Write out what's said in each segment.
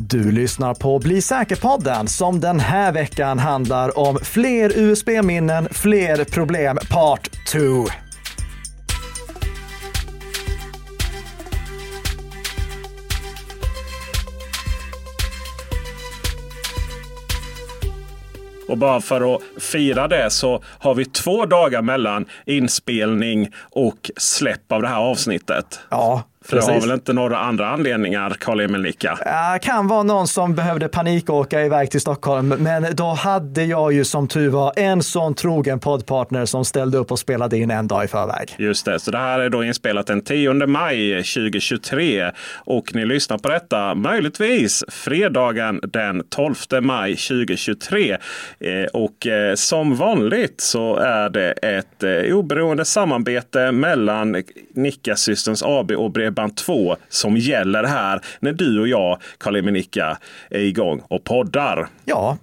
Du lyssnar på Bli säker-podden som den här veckan handlar om fler USB-minnen, fler problem, part 2. Och bara för att fira det så har vi två dagar mellan inspelning och släpp av det här avsnittet. Ja, För det har väl inte några andra anledningar, Karl-Emil? Ja, kan vara någon som behövde panikåka iväg till Stockholm, men då hade jag ju som tur var en sån trogen poddpartner som ställde upp och spelade in en dag i förväg. Just det, så det här är då inspelat den 10 maj 2023 och ni lyssnar på detta möjligtvis fredagen den 12 maj 2023. Eh, och eh, som vanligt så är det ett eh, oberoende samarbete mellan Nicka Systems AB och Bredband2 som gäller här när du och jag, Karl-Emil Nicka, är igång och poddar. Ja,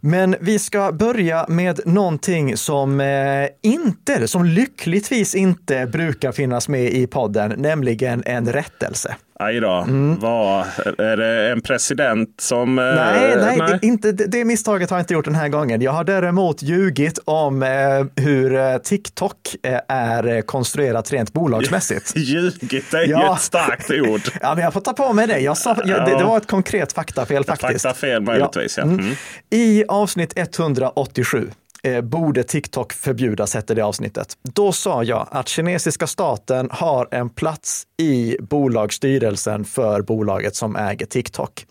men vi ska börja med någonting som eh, inte, som lyckligtvis inte brukar finnas med i podden, nämligen en rättelse. Aj då. Mm. Vad, är det en president som... Nej, nej, nej. Det, inte, det misstaget har jag inte gjort den här gången. Jag har däremot ljugit om eh, hur TikTok eh, är konstruerat rent bolagsmässigt. ljugit är ja. ju ett starkt ord. ja, men jag får ta på mig det. Jag sa, jag, det, det, var ett konkret faktafel faktiskt. Faktafel möjligtvis, ja. ja. Mm. I avsnitt 187 eh, borde TikTok förbjudas, hette det avsnittet. Då sa jag att kinesiska staten har en plats i bolagsstyrelsen för bolaget som äger TikTok.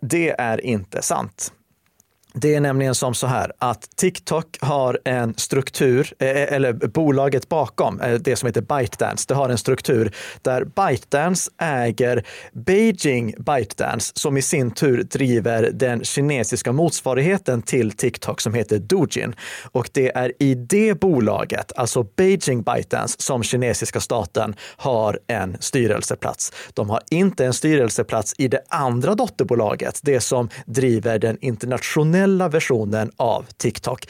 Det är inte sant. Det är nämligen som så här att TikTok har en struktur, eh, eh, eller bolaget bakom, eh, det som heter ByteDance, det har en struktur där ByteDance äger Beijing ByteDance som i sin tur driver den kinesiska motsvarigheten till TikTok som heter Doujin. Och det är i det bolaget, alltså Beijing ByteDance, som kinesiska staten har en styrelseplats. De har inte en styrelseplats i det andra dotterbolaget, det som driver den internationella internationella versionen av TikTok.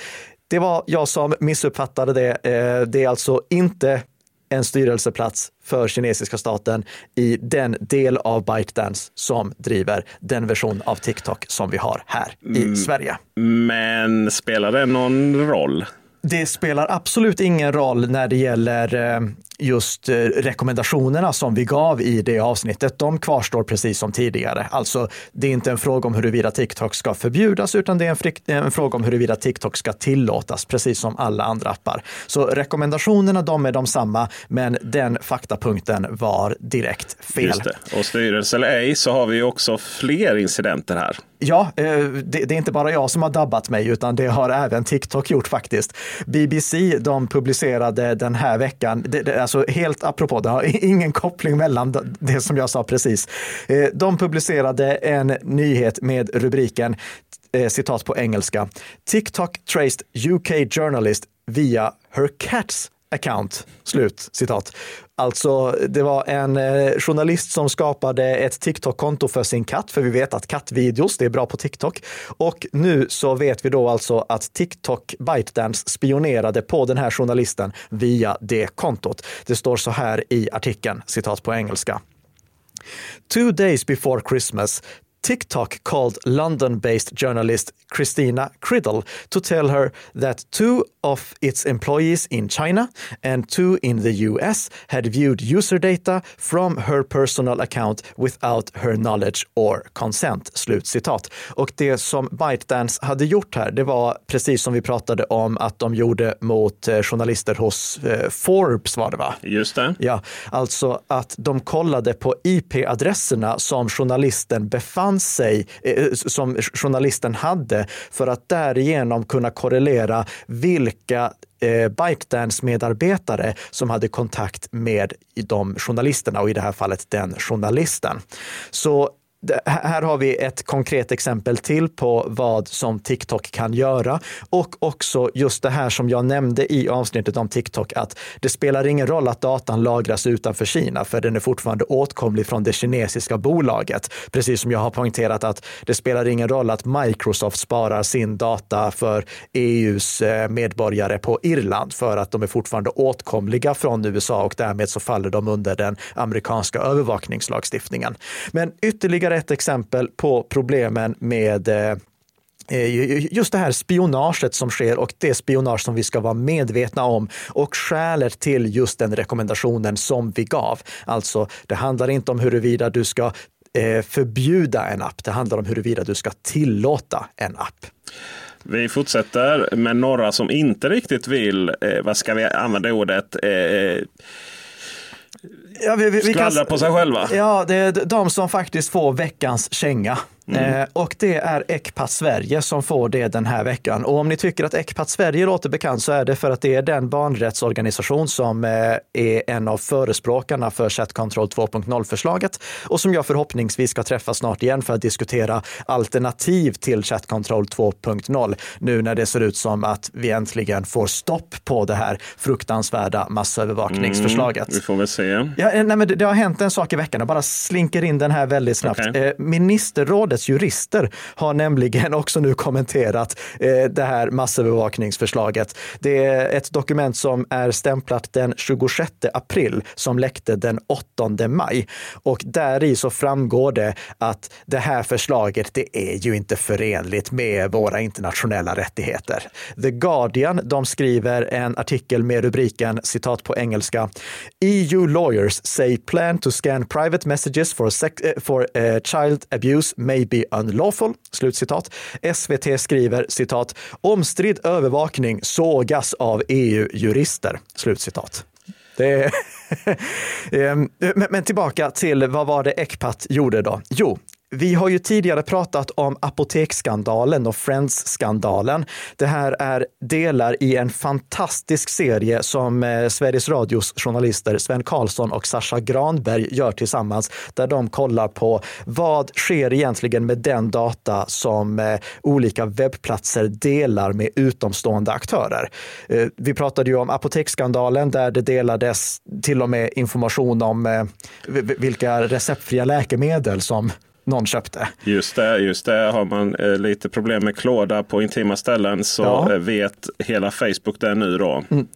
Det var jag som missuppfattade det. Eh, det är alltså inte en styrelseplats för kinesiska staten i den del av ByteDance som driver den version av TikTok som vi har här i mm, Sverige. Men spelar det någon roll? Det spelar absolut ingen roll när det gäller eh, just eh, rekommendationerna som vi gav i det avsnittet, de kvarstår precis som tidigare. Alltså, det är inte en fråga om huruvida TikTok ska förbjudas, utan det är en, en fråga om huruvida TikTok ska tillåtas, precis som alla andra appar. Så rekommendationerna, de är de samma, men den faktapunkten var direkt fel. Just det. Och styrelse eller ej så har vi också fler incidenter här. Ja, eh, det är inte bara jag som har dabbat mig, utan det har även TikTok gjort faktiskt. BBC, de publicerade den här veckan, alltså helt apropå, det har ingen koppling mellan det som jag sa precis. Eh, de publicerade en nyhet med rubriken, eh, citat på engelska, TikTok traced UK journalist via her cats account. Slut citat. Alltså, det var en eh, journalist som skapade ett TikTok-konto för sin katt, för vi vet att kattvideos, det är bra på TikTok. Och nu så vet vi då alltså att TikTok ByteDance spionerade på den här journalisten via det kontot. Det står så här i artikeln, citat på engelska. Two days before Christmas, TikTok called London based journalist Christina Criddle to tell her that two of its employees in China and two in the US had viewed user data from her personal account without her knowledge or consent. Slutcitat. Och det som ByteDance hade gjort här, det var precis som vi pratade om att de gjorde mot eh, journalister hos eh, Forbes var det va? Just det. Ja, alltså att de kollade på IP-adresserna som journalisten befann sig, eh, som journalisten hade för att därigenom kunna korrelera vilka eh, ByteDance-medarbetare som hade kontakt med de journalisterna och i det här fallet den journalisten. Så här har vi ett konkret exempel till på vad som TikTok kan göra och också just det här som jag nämnde i avsnittet om TikTok, att det spelar ingen roll att datan lagras utanför Kina, för den är fortfarande åtkomlig från det kinesiska bolaget. Precis som jag har poängterat att det spelar ingen roll att Microsoft sparar sin data för EUs eh, medborgare på Irland, för att de är fortfarande åtkomliga från USA och därmed så faller de under den amerikanska övervakningslagstiftningen. Men ytterligare ytterligare ett exempel på problemen med eh, eh, just det här spionaget som sker och det spionage som vi ska vara medvetna om och skälet till just den rekommendationen som vi gav. Alltså, det handlar inte om huruvida du ska eh, förbjuda en app. Det handlar om huruvida du ska tillåta en app. Vi fortsätter med några som inte riktigt vill, vad ska vi använda ordet, Ja, vi, vi, vi Skvallra på sig själva. Ja, det är de som faktiskt får veckans känga. Mm. Eh, och det är Ecpat Sverige som får det den här veckan. Och om ni tycker att Ecpat Sverige låter bekant så är det för att det är den barnrättsorganisation som eh, är en av förespråkarna för Chat Control 2.0-förslaget och som jag förhoppningsvis ska träffa snart igen för att diskutera alternativ till Chat Control 2.0 nu när det ser ut som att vi äntligen får stopp på det här fruktansvärda massövervakningsförslaget. Mm, vi får väl se. Ja, nej, men det, det, har hänt en sak i veckan, jag bara slinker in den här väldigt snabbt. Okay. Eh, ministerrådet rådets jurister har nämligen också nu kommenterat eh, det här massövervakningsförslaget. Det är ett dokument som är stämplat den 26 april som läckte den 8 maj. Och där i så framgår det att det här förslaget, det är ju inte förenligt med våra internationella rättigheter. The Guardian, de skriver en artikel med rubriken, citat på engelska, EU lawyers say plan to scan private messages for, sex, eh, for uh, child abuse may be unlawful. Slutcitat. SVT skriver citat omstridd övervakning sågas av EU-jurister. Slutcitat. Det ehm, men tillbaka till vad var det Ecpat gjorde då? Jo, vi har ju tidigare pratat om apoteksskandalen och Friends-skandalen. Det här är delar i en fantastisk serie som eh, Sveriges Radios journalister Sven Karlsson och Sascha Granberg gör tillsammans, där de kollar på vad sker egentligen med den data som eh, olika webbplatser delar med utomstående aktörer. Eh, vi pratade ju om apoteksskandalen där det delades till och med information om vilka receptfria läkemedel som någon köpte. Just det, just det. Har man eh, lite problem med klåda på intima ställen så ja. Eh, vet hela Facebook det nu då. Mm.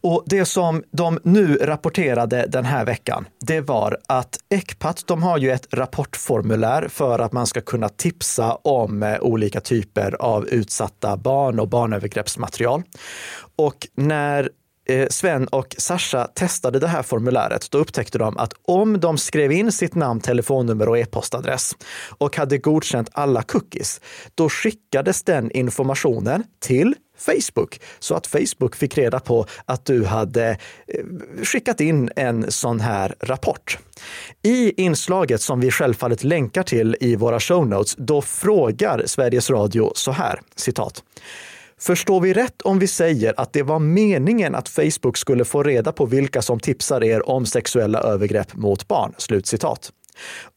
Och det som de nu rapporterade den här veckan, det var att Ecpat, de har ju ett rapportformulär för att man ska kunna tipsa om eh, olika typer av utsatta barn och barnövergreppsmaterial. Och när Eh, Sven och Sasha testade det här formuläret, då upptäckte de att om de skrev in sitt namn, telefonnummer och e-postadress och hade godkänt alla cookies, då skickades den informationen till Facebook så att Facebook fick reda på att du hade eh, skickat in en sån här rapport. I inslaget som vi självfallet länkar till i våra show notes, då frågar Sveriges Radio så här, citat. Förstår vi rätt om vi säger att det var meningen att Facebook skulle få reda på vilka som tipsar er om sexuella övergrepp mot barn? Slutcitat.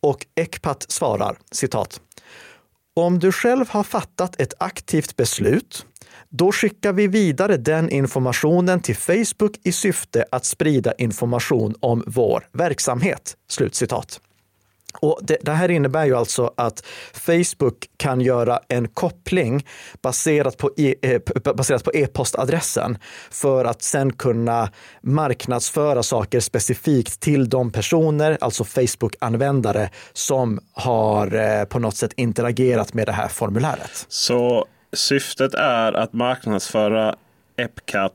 Och Ecpat svarar, citat. Om du själv har fattat ett aktivt beslut, då skickar vi vidare den informationen till Facebook i syfte att sprida information om vår verksamhet. Slutcitat. Och det, det, här innebär ju alltså att Facebook kan göra en koppling baserat på, e, eh, baserat på e-postadressen för att sen kunna marknadsföra saker specifikt till de personer, alltså Facebook-användare, som har eh, på något sätt interagerat med det här formuläret. Så syftet är att marknadsföra Epcat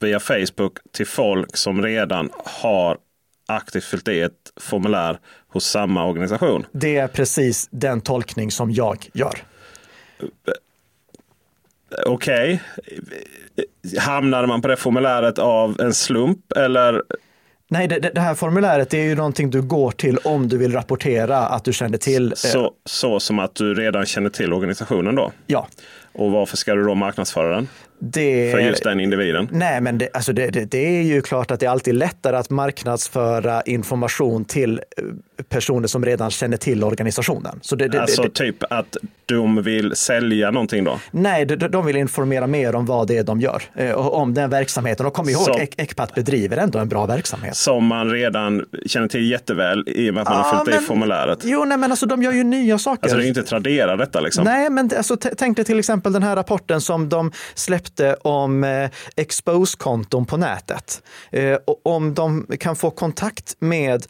via Facebook till folk som redan har aktivt fyllt i ett formulär hos samma organisation. Det är precis den tolkning som jag gör. Okej. Okay. Hamnade man på det formuläret av en slump eller? Nej, det, det, här formuläret är ju någonting du går till om du vill rapportera att du känner till. Så, eh... så som att du redan känner till organisationen då? Ja. Och varför ska du då marknadsföra den? Det, för just den individen? Nej, men det, alltså det, det, det, är ju klart att det är alltid lättare att marknadsföra information till eh, personer som redan känner till organisationen. Så det, alltså typ att de vill sälja någonting då? Nej, de, de vill informera mer om vad det är de gör eh, och om den verksamheten. Och kom ihåg, Ecpat bedriver ändå en bra verksamhet. Som man redan känner till jätteväl i och med att man ja, har fyllt men, i formuläret. Jo, nej, men alltså de gör ju nya saker. Alltså det är inte Tradera detta liksom? Nej, men alltså, tänk dig till exempel den här rapporten som de släppte om eh, expose-konton på nätet. Eh, och om de kan få kontakt med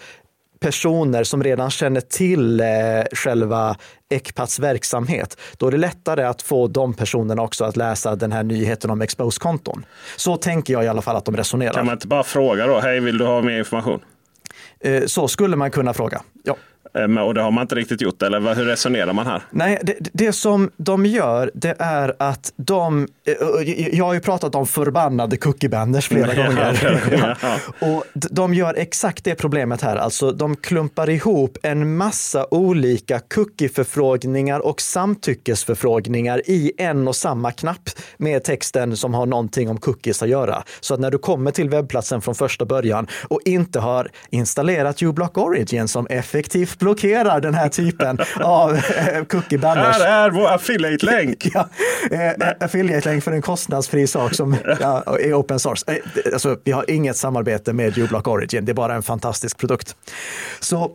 personer som redan känner till eh, själva Ecpats verksamhet, då är det lättare att få de personerna också att läsa den här nyheten om expose-konton. Så tänker jag i alla fall att de resonerar. Kan man inte bara fråga då, hej vill du ha mer information? Så skulle man kunna fråga. Ja. Eh, och det har man inte riktigt gjort, eller hur resonerar man här? Nej, det, det som de gör, det är att de, eh, jag har ju pratat om förbannade cookiebanners flera ja, gånger. Ja, ja. Och de gör exakt det problemet här, alltså de klumpar ihop en massa olika cookieförfrågningar och samtyckesförfrågningar i en och samma knapp med texten som har någonting om cookies att göra. Så att när du kommer till webbplatsen från första början och inte har installerat uBlock Origin som effektivt blockerar den här typen av eh, cookie banners. Här är vår affiliate-länk. ja, eh, affiliate-länk för en kostnadsfri sak som ja, är open source. Eh, alltså, vi har inget samarbete med uBlock Origin, det är bara en fantastisk produkt. Så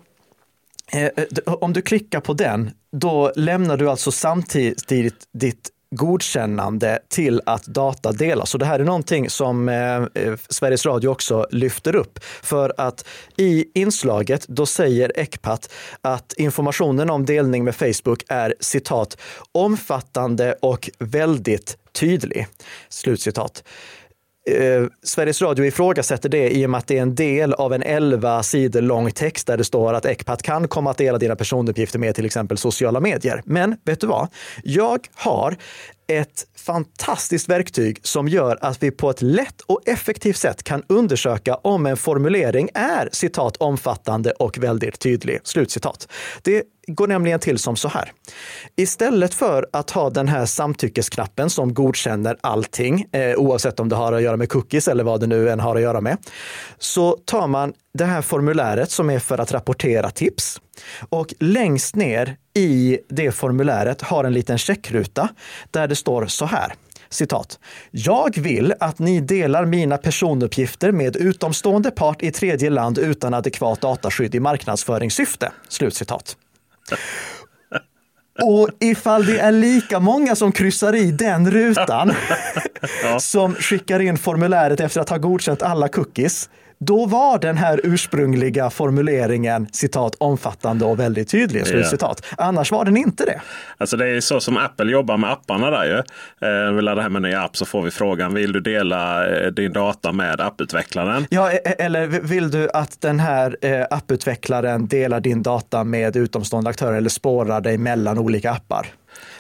om du klickar på den, då lämnar du alltså samtidigt ditt godkännande till att data delas. Så det här är någonting som eh, eh, Sveriges Radio också lyfter upp. För att i inslaget då säger Ecpat att informationen om delning med Facebook är citat omfattande och väldigt tydlig. Slutcitat. Eh, Sveriges Radio ifrågasätter det i och med att det är en del av en 11 sidor lång text där det står att Ecpat kan komma att dela dina personuppgifter med till exempel sociala medier. Men vet du vad? Jag har ett fantastiskt verktyg som gör att vi på ett lätt och effektivt sätt kan undersöka om en formulering är citat omfattande och väldigt tydlig. Slutcitat. Det går nämligen till som så här. Istället för att ha den här samtyckesknappen som godkänner allting, eh, oavsett om det har att göra med cookies eller vad det nu än har att göra med, så tar man det här formuläret som är för att rapportera tips. Och längst ner i det formuläret har en liten checkruta där det står så här. Citat. Jag vill att ni delar mina personuppgifter med utomstående part i tredje land utan adekvat dataskydd i marknadsföringssyfte. Slutcitat. Och ifall det är lika många som kryssar i den rutan som skickar in formuläret efter att ha godkänt alla cookies, då var den här ursprungliga formuleringen citat omfattande och väldigt tydlig. Yeah. Citat. Annars var den inte det. Alltså det är så som Apple jobbar med apparna där ju. Eh, vi laddar hem en ny app så får vi frågan vill du dela eh, din data med apputvecklaren? Ja, e-, e-, eller vill du att den här eh, apputvecklaren delar din data med utomstående aktörer eller spårar dig mellan olika appar?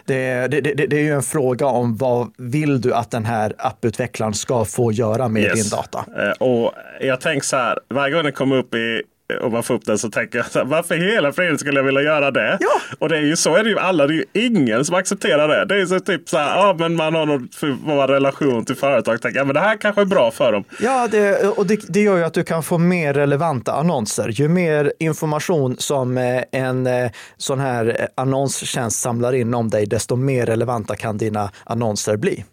Det, det, det, det, är ju en fråga om vad vill du att den här apputvecklaren ska få göra med yes. din data? Eh, och jag tänker så här, varje gång den kommer upp i och man får upp den så tänker jag så här, varför hela friden skulle jag vilja göra det? Ja. Och det är ju så är det ju alla. Det är ju ingen som accepterar det. Det är så typ så här, ja men man har någon relation till företag. Tänker, ja men det här kanske är bra för dem. Ja, det, och det, det gör ju att du kan få mer relevanta annonser. Ju mer information som eh, en eh, sån här annonstjänst samlar in om dig, desto mer relevanta kan dina annonser bli.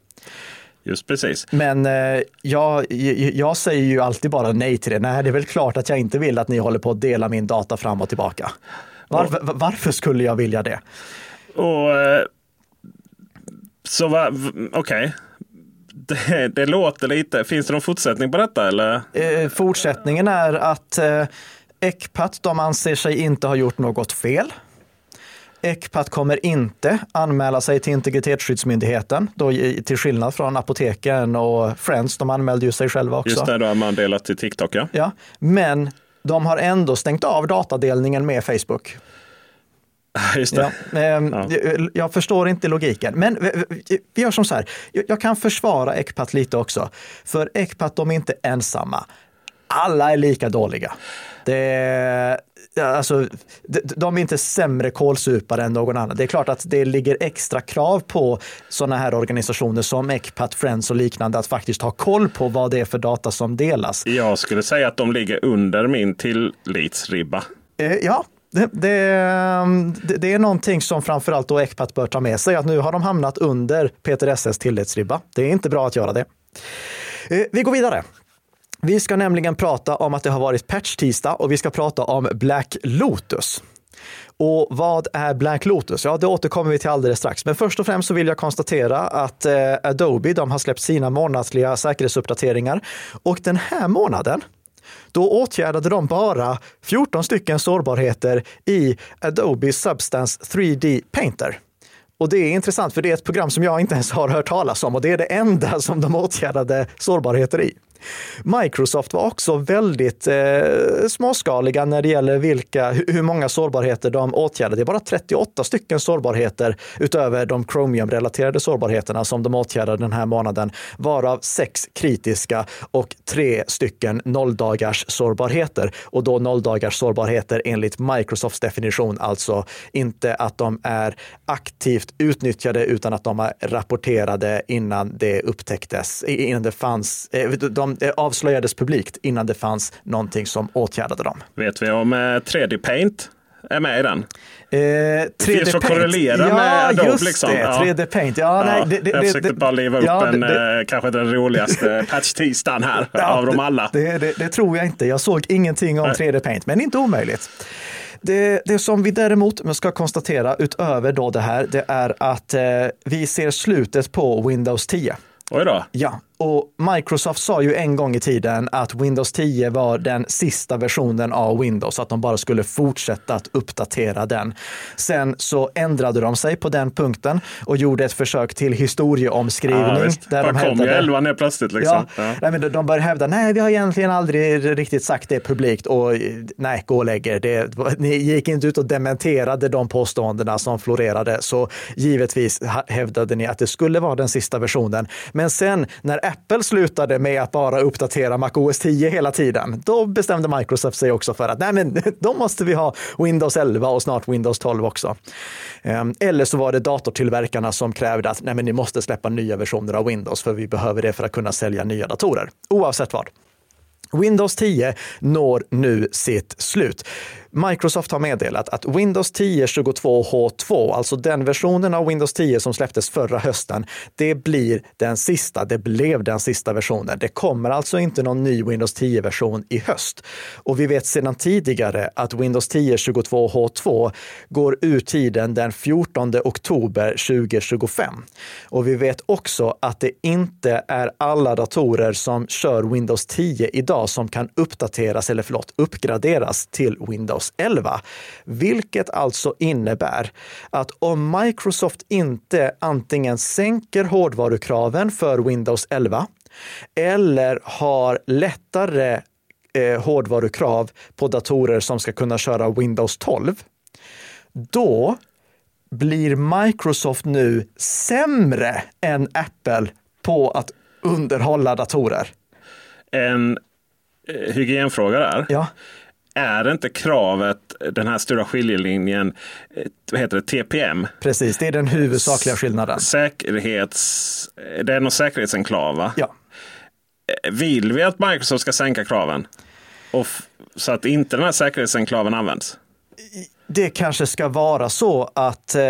Just precis. Men eh, jag, jag säger ju alltid bara nej till det. Nej, det är väl klart att jag inte vill att ni håller på att dela min data fram och tillbaka. Varför, varför skulle jag vilja det? Och eh, Så okej. Okay. Det, det, låter lite. Finns det någon fortsättning på detta? Eller? Eh, fortsättningen är att eh, Ecpat de anser sig inte ha gjort något fel. Ecpat kommer inte anmäla sig till Integritetsskyddsmyndigheten, då, till skillnad från apoteken och Friends, de anmälde ju sig själva också. Just det, då har man delat till TikTok ja. ja. Men de har ändå stängt av datadelningen med Facebook. Just det. Ja, eh, ja. Jag förstår inte logiken. Men vi gör som så här, jag kan försvara Ecpat lite också. För Ecpat, de är inte ensamma. Alla är lika dåliga. Det, alltså, de är inte sämre kålsupare än någon annan. Det är klart att det ligger extra krav på sådana här organisationer som Ecpat, Friends och liknande att faktiskt ha koll på vad det är för data som delas. Jag skulle säga att de ligger under min tillitsribba. Eh, ja, det, det, det, är någonting som framförallt då Ecpat bör ta med sig, att nu har de hamnat under Peter SS tillitsribba. Det är inte bra att göra det. Eh, vi går vidare. Vi ska nämligen prata om att det har varit patch-tisdag och vi ska prata om Black Lotus. Och vad är Black Lotus? Ja, det återkommer vi till alldeles strax. Men först och främst så vill jag konstatera att eh, Adobe, de har släppt sina månatliga säkerhetsuppdateringar och den här månaden Då åtgärdade de bara 14 stycken sårbarheter i Adobe Substance 3D Painter. Och det är intressant för det är ett program som jag inte ens har hört talas om och det är det enda som de åtgärdade sårbarheter i. Microsoft var också väldigt eh, småskaliga när det gäller vilka, hur många sårbarheter de åtgärdade. Det är bara 38 stycken sårbarheter utöver de Chromium-relaterade sårbarheterna som de åtgärdade den här månaden, varav sex kritiska och tre stycken nolldagars sårbarheter. Och då nolldagars sårbarheter enligt Microsofts definition, alltså inte att de är aktivt utnyttjade utan att de är rapporterade innan det upptäcktes, innan det fanns, eh, de de avslöjades publikt innan det fanns någonting som åtgärdade dem. Vet vi om 3D eh, Paint är med i den? Eh, 3D Paint. korrelera ja, med Adobe. Just liksom. det, 3D Paint. Ja, ja, nej, det, det, jag försökte det, bara leva upp ja, en, det, kanske den roligaste patch-tisdagen här ja, av dem alla. Det, tror jag inte. Jag såg ingenting om nej. 3D Paint, men inte omöjligt. Det, det som vi däremot ska konstatera utöver då det här, det är att eh, vi ser slutet på Windows 10. Oj då. Ja, och Microsoft sa ju en gång i tiden att Windows 10 var den sista versionen av Windows, att de bara skulle fortsätta att uppdatera den. Sen så ändrade de sig på den punkten och gjorde ett försök till historieomskrivning. Ja, där de kom ju 11 ner plötsligt. Liksom. Ja, ja. Nej, de började hävda, nej, vi har egentligen aldrig riktigt sagt det publikt och nej, gå och lägg er. Det, ni gick inte ut och dementerade de påståendena som florerade, så givetvis hävdade ni att det skulle vara den sista versionen. Men sen när Apple slutade med att bara uppdatera MacOS 10 hela tiden, då bestämde Microsoft sig också för att nej, men då måste vi ha Windows 11 och snart Windows 12 också. Ehm, eller så var det datortillverkarna som krävde att nej, men ni måste släppa nya versioner av Windows för vi behöver det för att kunna sälja nya datorer. Oavsett vad. Windows 10 når nu sitt slut. Microsoft har meddelat att Windows 10 22H2, alltså den versionen av Windows 10 som släpptes förra hösten, det blir den sista. Det blev den sista versionen. Det kommer alltså inte någon ny Windows 10-version i höst. Och vi vet sedan tidigare att Windows 10 22H2 går ur tiden den 14 oktober 2025. Och vi vet också att det inte är alla datorer som kör Windows 10 idag som kan uppdateras eller förlåt, uppgraderas till Windows Windows 11. Vilket alltså innebär att om Microsoft inte antingen sänker hårdvarukraven för Windows 11 eller har lättare eh, hårdvarukrav på datorer som ska kunna köra Windows 12, då blir Microsoft nu sämre än Apple på att underhålla datorer. En eh, hygienfråga där. Ja är inte kravet, den här stora skiljelinjen, eh, vad heter det, TPM? Precis, det är den huvudsakliga skillnaden. Säkerhets, det är någon säkerhetsenklav va? Ja. Eh, vill vi att Microsoft ska sänka kraven? Och så att inte den här säkerhetsenklaven används? Det kanske ska vara så att, eh,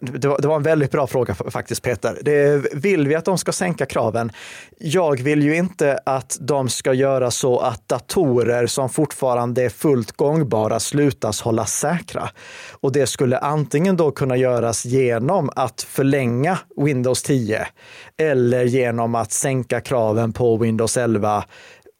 det, var, det, var, en väldigt bra fråga faktiskt Peter. Det, vill vi att de ska sänka kraven? Jag vill ju inte att de ska göra så att datorer som fortfarande är fullt gångbara slutas hålla säkra. Och det skulle antingen då kunna göras genom att förlänga Windows 10 eller genom att sänka kraven på Windows 11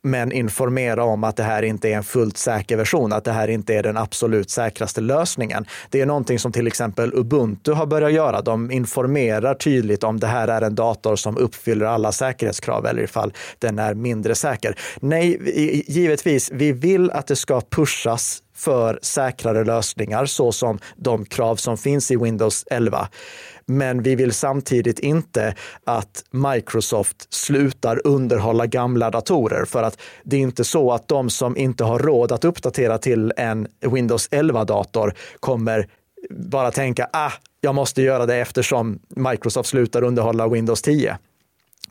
men informera om att det här inte är en fullt säker version, att det här inte är den absolut säkraste lösningen. Det är någonting som till exempel Ubuntu har börjat göra. De informerar tydligt om det här är en dator som uppfyller alla säkerhetskrav eller ifall den är mindre säker. Nej, givetvis, vi vill att det ska pushas för säkrare lösningar så som de krav som finns i Windows 11. Men vi vill samtidigt inte att Microsoft slutar underhålla gamla datorer för att det är inte så att de som inte har råd att uppdatera till en Windows 11-dator kommer bara tänka, ah, jag måste göra det eftersom Microsoft slutar underhålla Windows 10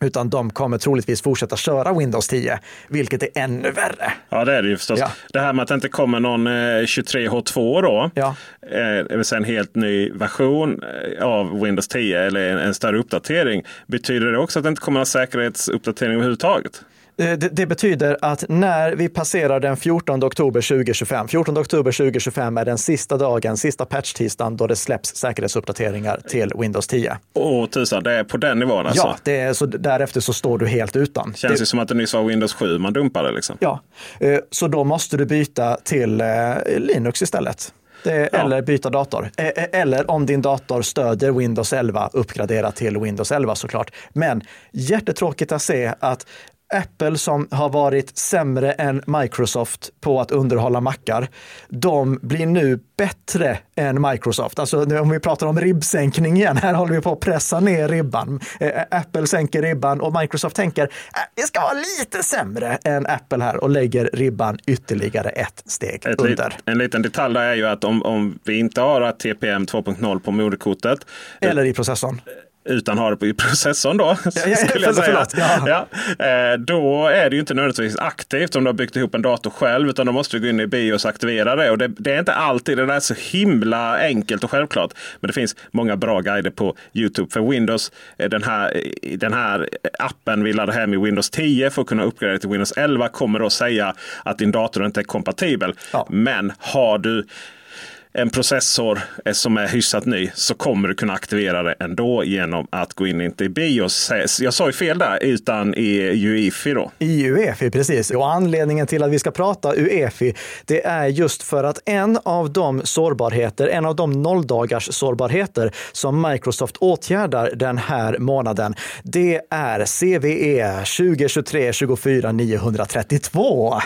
utan de kommer troligtvis fortsätta köra Windows 10, vilket är ännu värre. Ja, det är det ju förstås. Ja. Det här med att det inte kommer någon 23H2 eh, då, ja. Eh, det vill säga en helt ny version eh, av Windows 10 eller en större uppdatering. Betyder det också att det inte kommer någon säkerhetsuppdatering överhuvudtaget? Eh, Det, det betyder att när vi passerar den 14 oktober 2025, 14 oktober 2025 är den sista dagen, sista patch-tisdagen då det släpps säkerhetsuppdateringar till Windows 10. Åh tusan, det är på den nivån alltså? Ja, det är, så därefter så står du helt utan. Känns det, som att det nyss var Windows 7 man dumpade liksom. Ja, eh, så då måste du byta till eh, Linux istället. Det, Ja. Eller byta dator. Eller om din dator stödjer Windows 11, uppgradera till Windows 11 såklart. Men jättetråkigt att se att Apple som har varit sämre än Microsoft på att underhålla mackar, de blir nu bättre än Microsoft. Alltså nu om vi pratar om ribbsänkning igen, här håller vi på att pressa ner ribban. Eh, Apple sänker ribban och Microsoft tänker, äh, det ska vara lite sämre än Apple här och lägger ribban ytterligare ett steg Ett under. en liten detalj där är ju att om, om vi inte har TPM 2.0 på moderkortet Eller i processorn. Utan har det på processorn då. ja, skulle jag förlåt, säga. förlåt, ja. Ja, eh, då är det ju inte nödvändigtvis aktivt om du har byggt ihop en dator själv. Utan då måste du gå in i BIOS och aktivera det. Och det, det är inte alltid det där är så himla enkelt och självklart. Men det finns många bra guider på Youtube för Windows. Eh, Den här, den här appen vi laddar hem i Windows 10 för att kunna uppgradera till Windows 11 kommer då säga att din dator inte är kompatibel. Ja. Men har du en processor eh, som är hyfsat ny så kommer du kunna aktivera det ändå genom att gå in inte i BIOS. Jag sa ju fel där, utan i UEFI då. I UEFI, precis. Och anledningen till att vi ska prata UEFI, det är just för att en av de sårbarheter, en av de nolldagars sårbarheter som Microsoft åtgärdar den här månaden, det är CVE 2023 24 932.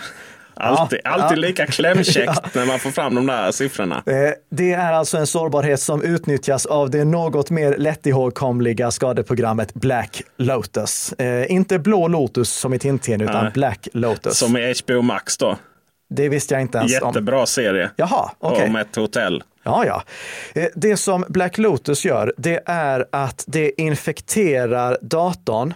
Alltid, Ja, alltid ja. lika klämkäckt när man får fram de där siffrorna. Eh, Det är alltså en sårbarhet som utnyttjas av det något mer lättihågkomliga skadeprogrammet Black Lotus. Eh, inte Blå Lotus som i Tintin, utan Nej. Black Lotus. Som i HBO Max då. Det visste jag inte ens om. Jättebra serie. Jaha, okej. Om ett hotell. Ja, ja. Eh, Det som Black Lotus gör, det är att det infekterar datorn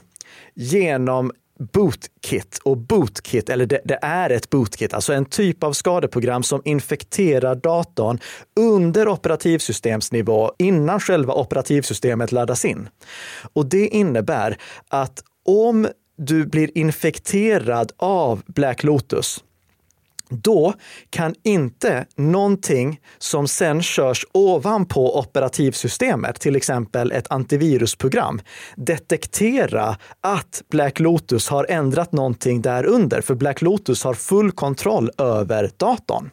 genom bootkit. Och bootkit, eller det, det är ett bootkit, alltså en typ av skadeprogram som infekterar datorn under operativsystemsnivå innan själva operativsystemet laddas in. Och det innebär att om du blir infekterad av Black Lotus, då kan inte någonting som sen körs ovanpå operativsystemet, till exempel ett antivirusprogram, detektera att Black Lotus har ändrat någonting där under, för Black Lotus har full kontroll över datorn.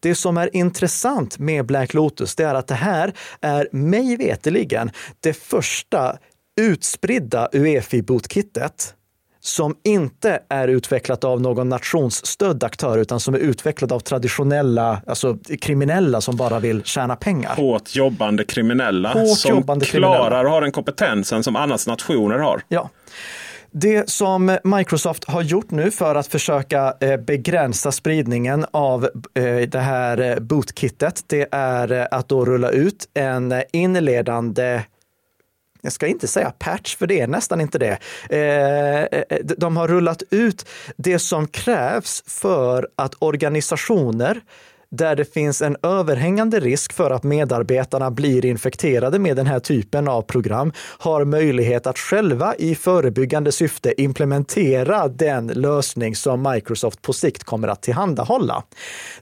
Det som är intressant med Black Lotus, det är att det här är mig veteligen det första utspridda UEFI-bootkittet som inte är utvecklat av någon nationsstödd aktör utan som är utvecklat av traditionella, alltså kriminella som bara vill tjäna pengar. Hårt jobbande kriminella Hårt som jobbande klarar kriminella. och har den kompetensen som annars nationer har. Ja. Det som Microsoft har gjort nu för att försöka eh, begränsa spridningen av eh, det här eh, bootkittet, det är att då rulla ut en inledande jag ska inte säga patch, för det är nästan inte det. Eh, eh, eh, de har rullat ut det som krävs för att organisationer där det finns en överhängande risk för att medarbetarna blir infekterade med den här typen av program har möjlighet att själva i förebyggande syfte implementera den lösning som Microsoft på sikt kommer att tillhandahålla.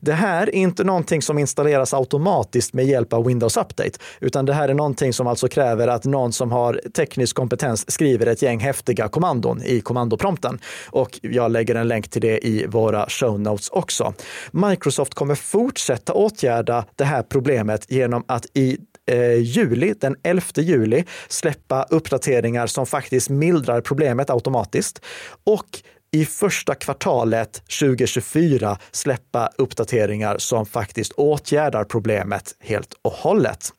Det här är inte någonting som installeras automatiskt med hjälp av Windows Update, utan det här är någonting som alltså kräver att någon som har teknisk kompetens skriver ett gäng häftiga kommandon i kommandoprompten. Och jag lägger en länk till det i våra show notes också. Microsoft kommer fortsätta åtgärda det här problemet genom att i eh, juli, den 11 juli, släppa uppdateringar som faktiskt mildrar problemet automatiskt. Och i första kvartalet 2024 släppa uppdateringar som faktiskt åtgärdar problemet helt och hållet.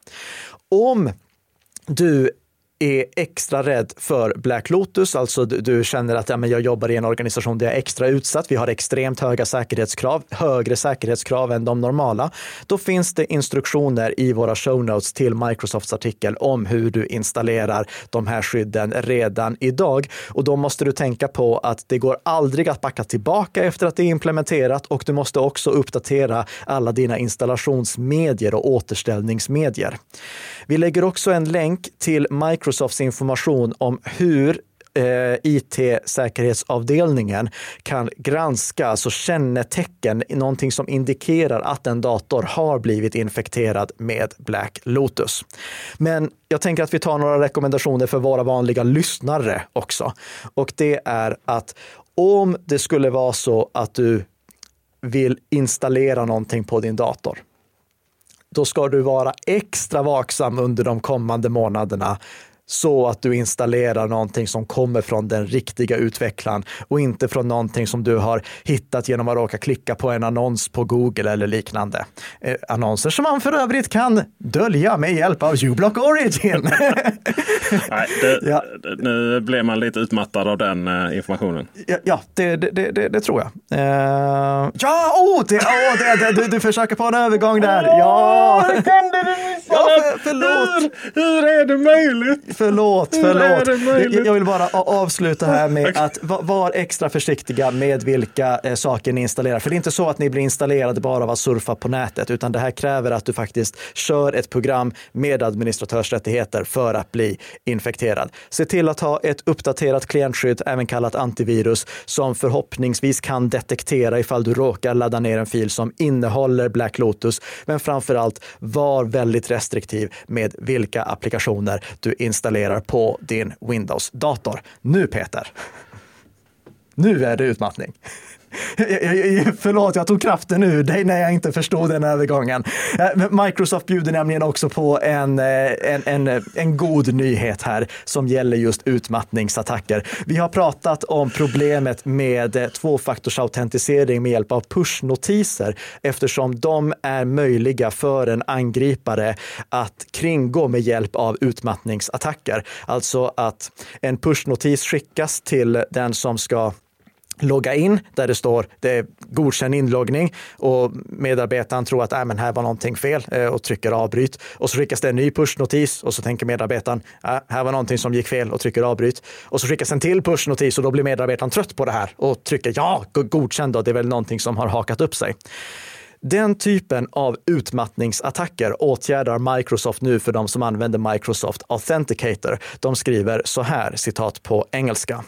Om du är extra rädd för Black Lotus, alltså du, du känner att ja, men jag jobbar i en organisation där jag är extra utsatt, vi har extremt höga säkerhetskrav, högre säkerhetskrav än de normala, då finns det instruktioner i våra show notes till Microsofts artikel om hur du installerar de här skydden redan idag. Och då måste du tänka på att det går aldrig att backa tillbaka efter att det är implementerat och du måste också uppdatera alla dina installationsmedier och återställningsmedier. Vi lägger också en länk till Microsoft Microsofts information om hur eh, IT-säkerhetsavdelningen kan granska alltså kännetecken, någonting som indikerar att en dator har blivit infekterad med Black Lotus. Men jag tänker att vi tar några rekommendationer för våra vanliga lyssnare också. Och det är att om det skulle vara så att du vill installera någonting på din dator, då ska du vara extra vaksam under de kommande månaderna så att du installerar någonting som kommer från den riktiga utvecklaren och inte från någonting som du har hittat genom att råka klicka på en annons på Google eller liknande. Eh, annonser som man för övrigt kan dölja med hjälp av uBlock Origin. Nej, det, ja. Nu blev man lite utmattad av den uh, informationen. Ja, ja det, det, det, tror jag. Uh, ja, oh, det, oh, det, du, du försöker på en övergång där. Ja, hur kunde du missa ja, för, förlåt. Hur, hur är det möjligt? Förlåt, förlåt. Jag vill bara avsluta här med att vara extra försiktiga med vilka eh, saker ni installerar. För det är inte så att ni blir installerade bara av att surfa på nätet, utan det här kräver att du faktiskt kör ett program med administratörsrättigheter för att bli infekterad. Se till att ha ett uppdaterat klientskydd, även kallat antivirus, som förhoppningsvis kan detektera ifall du råkar ladda ner en fil som innehåller Black Lotus. Men framför allt, var väldigt restriktiv med vilka applikationer du installerar installerar på din Windows-dator. Nu Peter, nu är det utmattning. Förlåt, jag tog kraften ur dig när jag inte förstod den övergången. Eh, Microsoft bjuder nämligen också på en, eh, en, en, eh, en god nyhet här som gäller just utmattningsattacker. Vi har pratat om problemet med tvåfaktorsautentisering med hjälp av pushnotiser eftersom de är möjliga för en angripare att kringgå med hjälp av utmattningsattacker. Alltså att en pushnotis skickas till den som ska logga in där det står det är godkänd inloggning och medarbetaren tror att äh, men här var någonting fel eh, och trycker avbryt. Och så skickas det en ny pushnotis och så tänker medarbetaren äh, här var någonting som gick fel och trycker avbryt. Och så skickas en till pushnotis och då blir medarbetaren trött på det här och trycker ja, godkänd då, det är väl någonting som har hakat upp sig. Den typen av utmattningsattacker åtgärdar Microsoft nu för de som använder Microsoft Authenticator. De skriver så här, citat på engelska.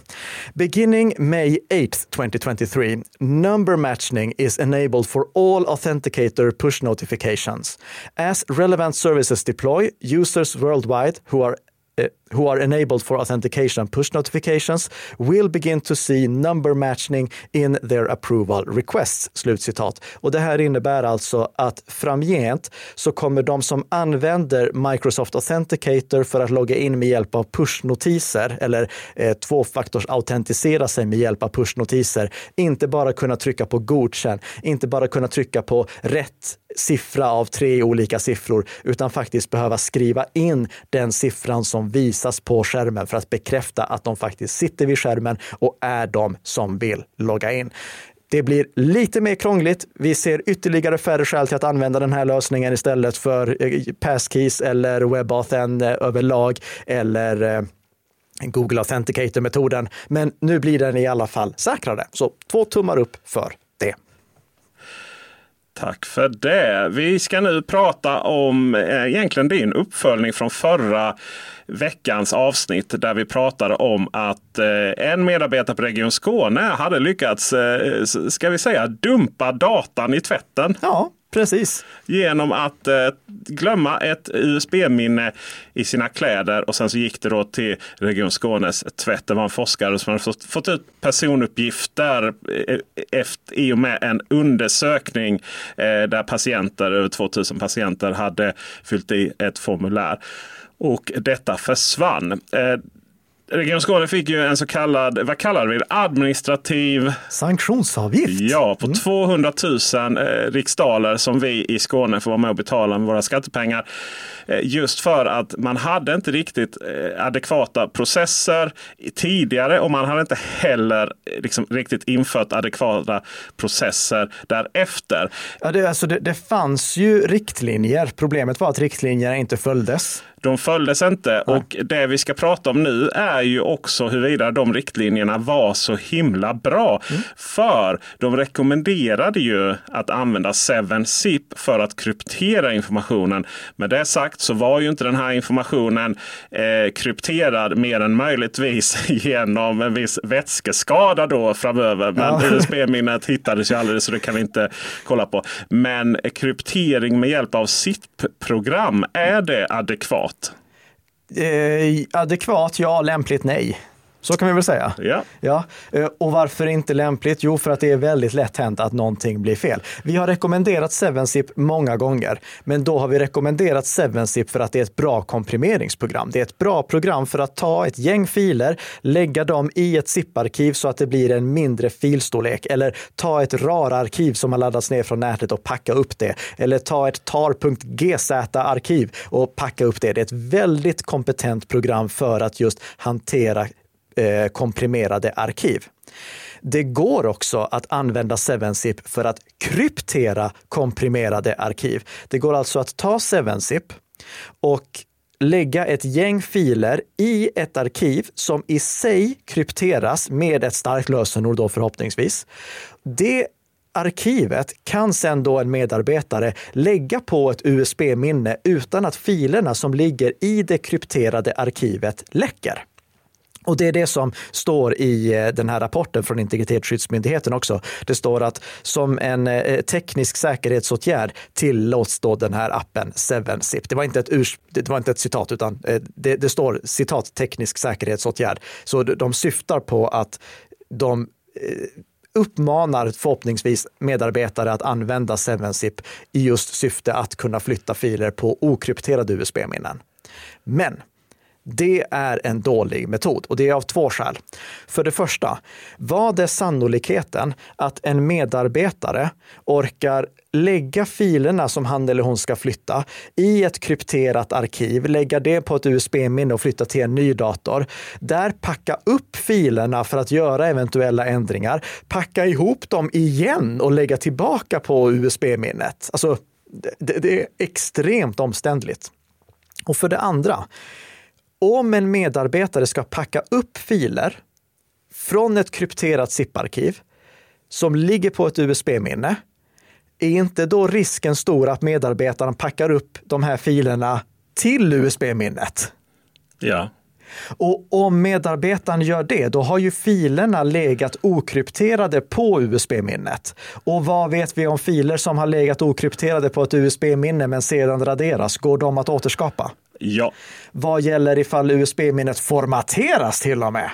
Beginning May 8, 2023, number matching is enabled for all Authenticator push notifications. As relevant services deploy, users worldwide who are eh, who are enabled for authentication push notifications will begin to see number matching in their approval requests. Slutcitat. Och det här innebär alltså att framgent så kommer de som använder Microsoft Authenticator för att logga in med hjälp av pushnotiser eller eh, tvåfaktorsautentisera sig med hjälp av pushnotiser inte bara kunna trycka på godkänn, inte bara kunna trycka på rätt siffra av tre olika siffror, utan faktiskt behöva skriva in den siffran som visas på skärmen för att bekräfta att de faktiskt sitter vid skärmen och är de som vill logga in. Det blir lite mer krångligt. Vi ser ytterligare färre skäl till att använda den här lösningen istället för eh, passkeys eller WebAuthn eh, överlag eller eh, Google Authenticator-metoden. Men nu blir den i alla fall säkrare. Så två tummar upp för. Tack för det. Vi ska nu prata om eh, egentligen din uppföljning från förra veckans avsnitt där vi pratade om att eh, en medarbetare på Region Skåne hade lyckats, eh, ska vi säga, dumpa datan i tvätten. Ja, Precis. Genom att eh, glömma ett USB-minne i sina kläder och sen så gick det då till Region Skånes tvätt. Det var en forskare som hade fått, fått ut personuppgifter eh, efter, i och med en undersökning eh, där patienter, över 2000 patienter hade fyllt i ett formulär. Och detta försvann. Eh, Region Skåne fick ju en så kallad, vad kallar vi det, administrativ sanktionsavgift. Ja, på mm. 200 000 eh, riksdaler som vi i Skåne får vara med och betala med våra skattepengar. Eh, just för att man hade inte riktigt eh, adekvata processer tidigare och man hade inte heller liksom, riktigt infört adekvata processer därefter. Ja, det, alltså det, det fanns ju riktlinjer. Problemet var att riktlinjerna inte följdes. De följdes inte Nej. och det vi ska prata om nu är ju också huruvida de riktlinjerna var så himla bra. Mm. För de rekommenderade ju att använda 7-zip för att kryptera informationen. Med det sagt så var ju inte den här informationen eh, krypterad mer än möjligtvis genom en viss vätskeskada då framöver. Men ja. USB-minnet hittades ju aldrig så det kan vi inte kolla på. Men kryptering med hjälp av SIP-program, är det adekvat? Eh, adekvat, ja. Lämpligt, nej. Så kan vi väl säga. Ja. ja. Eh, och varför inte lämpligt? Jo, för att det är väldigt lätt hänt att någonting blir fel. Vi har rekommenderat 7zip många gånger, men då har vi rekommenderat 7zip för att det är ett bra komprimeringsprogram. Det är ett bra program för att ta ett gäng filer, lägga dem i ett zip-arkiv så att det blir en mindre filstorlek eller ta ett RAR-arkiv som har laddats ner från nätet och packa upp det. Eller ta ett tar.gz-arkiv och packa upp det. Det är ett väldigt kompetent program för att just hantera Eh, komprimerade arkiv. Det går också att använda 7zip för att kryptera komprimerade arkiv. Det går alltså att ta 7zip och lägga ett gäng filer i ett arkiv som i sig krypteras med ett starkt lösenord då förhoppningsvis. Det arkivet kan sedan då en medarbetare lägga på ett USB-minne utan att filerna som ligger i det krypterade arkivet läcker. Och det är det som står i eh, den här rapporten från Integritetsskyddsmyndigheten också. Det står att som en eh, teknisk säkerhetsåtgärd tillåts då den här appen 7zip. Det var inte ett, urs det var inte ett citat, utan eh, det, det står citat teknisk säkerhetsåtgärd. Så de syftar på att de uppmanar förhoppningsvis medarbetare att använda 7zip i just syfte att kunna flytta filer på okrypterade USB-minnen. Men det är en dålig metod och det är av två skäl. För det första, vad är sannolikheten att en medarbetare orkar lägga filerna som han eller hon ska flytta i ett krypterat arkiv, lägga det på ett USB-minne och flytta till en ny dator. Där packa upp filerna för att göra eventuella ändringar, packa ihop dem igen och lägga tillbaka på USB-minnet. Alltså, det, det är extremt omständligt. Och för det andra, om en medarbetare ska packa upp filer från ett krypterat zip-arkiv som ligger på ett USB-minne, är inte då risken stor att medarbetaren packar upp de här filerna till USB-minnet? Ja. Och om medarbetaren gör det, då har ju filerna legat okrypterade på USB-minnet. Och vad vet vi om filer som har legat okrypterade på ett USB-minne men sedan raderas? Går de att återskapa? Ja. Vad gäller ifall USB-minnet formateras till och med?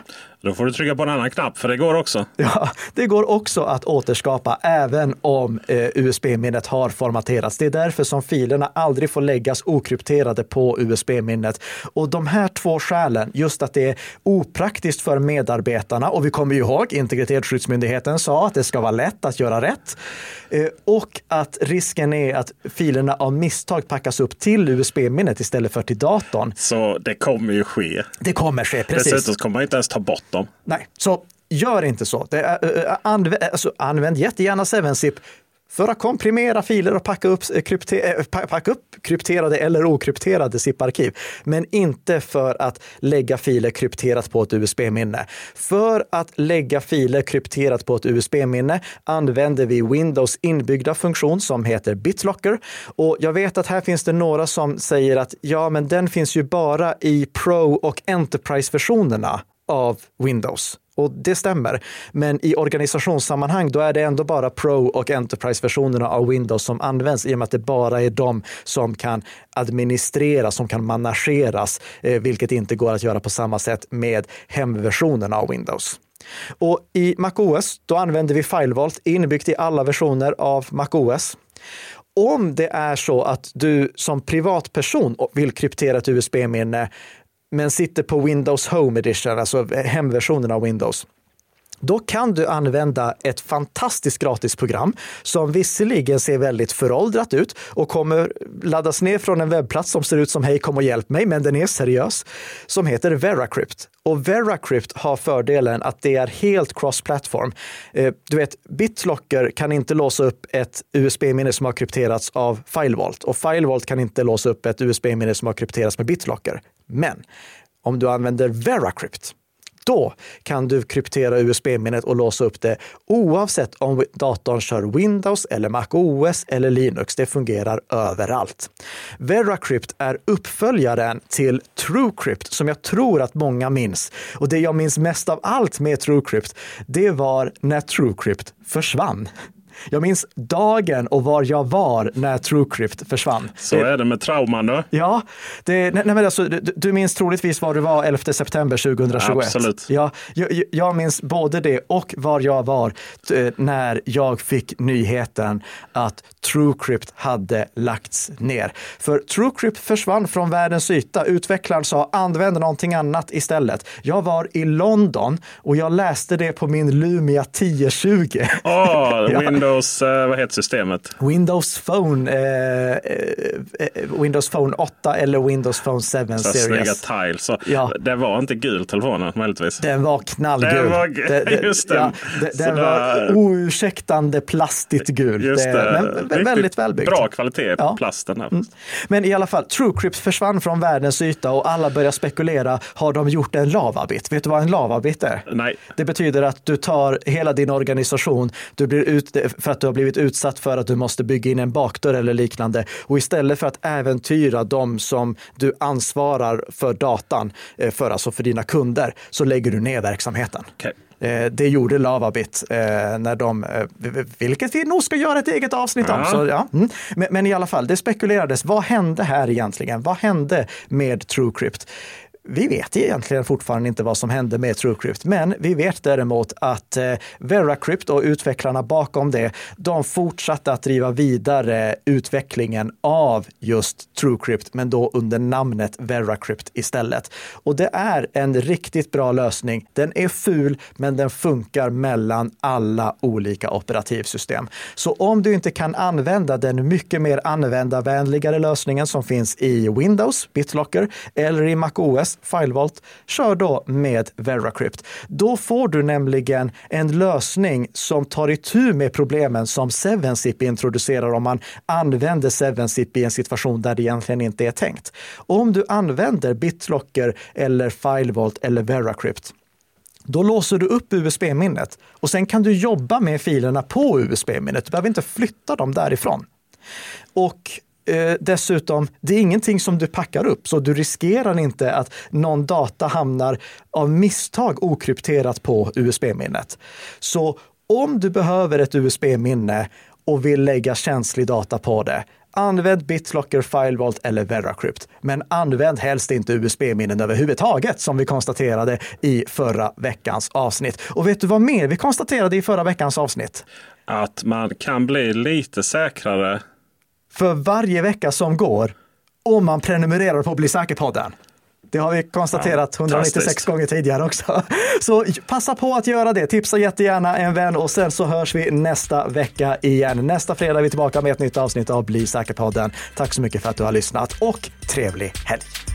Då får du trycka på en annan knapp, för det går också. Ja, det går också att återskapa även om eh, USB-minnet har formaterats. Det är därför som filerna aldrig får läggas okrypterade på USB-minnet. Och de här två skälen, just att det är opraktiskt för medarbetarna och vi kommer ju ihåg Integritetsskyddsmyndigheten sa att det ska vara lätt att göra rätt eh, och att risken är att filerna av misstag packas upp till USB-minnet istället för till datorn. Så det kommer ju ske. Det kommer ske, precis. Dessutom kommer man inte ens ta bort dem. Nej, så gör inte så. Det är, eh, eh, använd, eh, alltså, använd jättegärna 7zip för att komprimera filer och packa upp, krypter, packa upp krypterade eller okrypterade zip-arkiv. Men inte för att lägga filer krypterat på ett USB-minne. För att lägga filer krypterat på ett USB-minne använder vi Windows inbyggda funktion som heter BitLocker. Och jag vet att här finns det några som säger att ja, men den finns ju bara i Pro och Enterprise-versionerna av Windows. Och det stämmer. Men i organisationssammanhang, då är det ändå bara Pro och Enterprise-versionerna av Windows som används i och med att det bara är de som kan administreras, som kan manageras, eh, vilket inte går att göra på samma sätt med hemversionerna av Windows. Och i MacOS, då använder vi FileVault inbyggt i alla versioner av MacOS. Om det är så att du som privatperson vill kryptera ett USB-minne men sitter på Windows Home Edition, alltså hemversionen av Windows, då kan du använda ett fantastiskt gratisprogram som visserligen ser väldigt föråldrat ut och kommer laddas ner från en webbplats som ser ut som hej kom och hjälp mig, men den är seriös, som heter Veracrypt. Och Veracrypt har fördelen att det är helt cross-platform. Eh, du vet, BitLocker kan inte låsa upp ett USB-minne som har krypterats av FileVault och FileVault kan inte låsa upp ett USB-minne som har krypterats med BitLocker. Men om du använder VeraCrypt, då kan du kryptera USB-minnet och låsa upp det oavsett om datorn kör Windows eller Mac OS eller Linux. Det fungerar överallt. VeraCrypt är uppföljaren till TrueCrypt som jag tror att många minns. Och det jag minns mest av allt med TrueCrypt, det var när TrueCrypt försvann. Jag minns dagen och var jag var när TrueCrypt försvann. Så är det med trauman då. Ja, det, nej, men alltså, du, du minns troligtvis var du var 11 september 2021. Absolut. Ja, jag, jag minns både det och var jag var när jag fick nyheten att TrueCrypt hade lagts ner. För TrueCrypt försvann från världens yta. Utvecklaren sa använd någonting annat istället. Jag var i London och jag läste det på min Lumia 1020. Oh, ja. Windows, eh, vad heter systemet? Windows Phone, eh, eh, Windows Phone 8 eller Windows Phone 7 så Series. Snygga tiles. ja. Det var inte gul telefonen möjligtvis. Den var knallgul. Den var, det, just den. Ja, det, den var oursäktande plastigt gul. Just det. Men väldigt välbyggt. Bra kvalitet på ja. plasten. Här. Mm. Men i alla fall, TrueCrypt försvann från världens yta och alla börjar spekulera. Har de gjort en lavabit? Vet du vad en lavabit är? Nej. Det betyder att du tar hela din organisation, du blir ut, för att du har blivit utsatt för att du måste bygga in en bakdörr eller liknande. Och istället för att äventyra de som du ansvarar för datan eh, för, alltså för dina kunder, så lägger du ner verksamheten. Okay. Eh, det gjorde Lavabit, eh, när de, vilket vi nog ska göra ett eget avsnitt om. Så, ja. Mm. men, men, i alla fall, det spekulerades. Vad hände här egentligen? Vad hände med TrueCrypt? Vi vet egentligen fortfarande inte vad som hände med TrueCrypt, men vi vet däremot att eh, VeraCrypt och utvecklarna bakom det, de fortsatte att driva vidare utvecklingen av just TrueCrypt, men då under namnet VeraCrypt istället. Och det är en riktigt bra lösning. Den är ful, men den funkar mellan alla olika operativsystem. Så om du inte kan använda den mycket mer användarvänligare lösningen som finns i Windows, BitLocker, eller i MacOS FileVault, kör då med VeraCrypt. Då får du nämligen en lösning som tar itu med problemen som 7zip introducerar om man använder 7zip i en situation där det egentligen inte är tänkt. Om du använder BitLocker eller FileVault eller VeraCrypt, då låser du upp USB-minnet och sen kan du jobba med filerna på USB-minnet. Du behöver inte flytta dem därifrån. Och eh, dessutom, det är ingenting som du packar upp, så du riskerar inte att någon data hamnar av misstag okrypterat på USB-minnet. Så om du behöver ett USB-minne och vill lägga känslig data på det, Använd BitLocker, FileVault eller VeraCrypt. Men använd helst inte USB-minnen överhuvudtaget som vi konstaterade i förra veckans avsnitt. Och vet du vad mer vi konstaterade i förra veckans avsnitt? Att man kan bli lite säkrare för varje vecka som går om man prenumererar på Bli säker-podden. Det har vi konstaterat ja, 196 gånger tidigare också. Så passa på att göra det. Tipsa jättegärna en vän och sen så hörs vi nästa vecka igen. Nästa fredag är vi tillbaka med ett nytt avsnitt av Bli säker-podden. Tack så mycket för att du har lyssnat och trevlig helg!